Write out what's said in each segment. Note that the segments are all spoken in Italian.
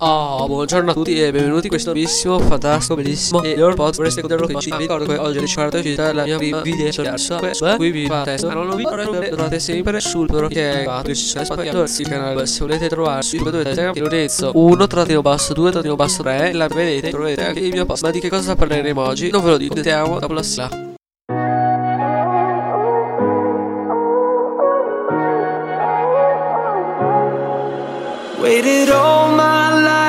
Oh, buongiorno a tutti e benvenuti in questo bellissimo, fantastico, bellissimo e your pod. Vorreste goderlo con ci Vi ricordo che oggi ricercato è uscita la mia prima video sulla questo qui vi fa testa. Non lo vi trovate sempre sul blog che è fatto il spazio sul canale. Se volete su YouTube dovete seguire Lorenzo 1 trattino basso 2 trattino basso 3 la vedete troverete anche il mio post. Ma di che cosa parleremo oggi? Non ve lo dico vediamo dopo la sigla. Waited all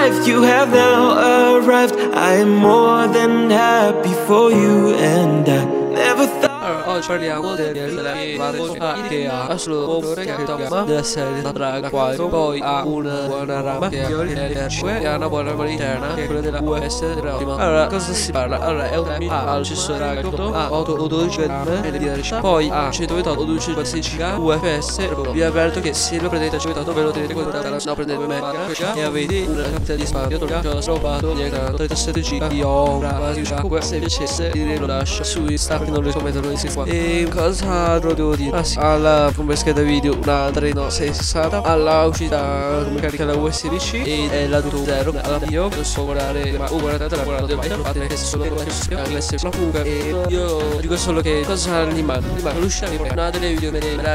life, you have now arrived. I am more than happy for you, and I parliamo della idea assolutamente che tocca della serie da draga qua poi ha una buona rama che è e ha una buona interna che è quella della US della prima. Allora cosa si parla? Allora è un ha al stesso raga ha 8 o 12 gram e 10 poi ha 128 o 256 giga UFS vi avverto che se lo prendete a 128 ve lo tenete contato no prendete mega e avete una carta di spazio che ho trovato di 37 giga io ho una quasi già. Se piacesse direi lo lascio su Instagram non lo commento si fa e cosa altro devo dire ah sì alla come scheda video una Adreno 660 alla uscita come carica la USB-C e la 2.0 alla video non so guardare ma oh guardate la guardate mai trovate che solo l'SP ma comunque e io dico solo che cosa gli mando l'uscita una delle video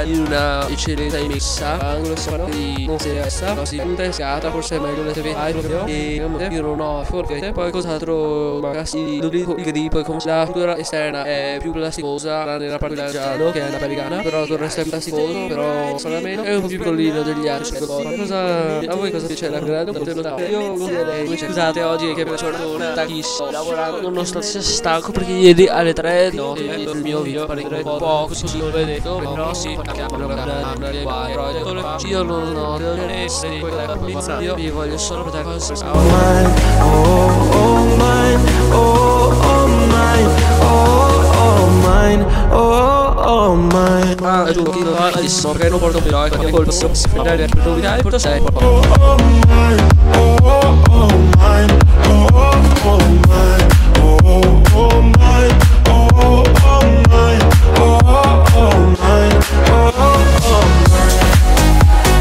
in una eccellenza messa angolo semano di non si resta no si punta escata forse è meglio l'SP proprio e io non ho forche poi cos'altro magari l'unico il grip come la figura esterna è più plasticosa nella parte del giallo che è la perigana però dovreste essere plasticoso però solamente è un po' più piccolino degli altri cosa a voi cosa piace la grande potete notare io consiglierei scusate oggi che mi sono tantissimo lavorando non sto stanco perché ieri alle 3 di notte il mio video pare un po' così lo vedete però si io non ho io vi voglio solo cose Oh mine, oh, oh mine, oh, oh mine. Ah, giù, chi lo fa adesso perché non porto però che colpo si può vedere per novità e porto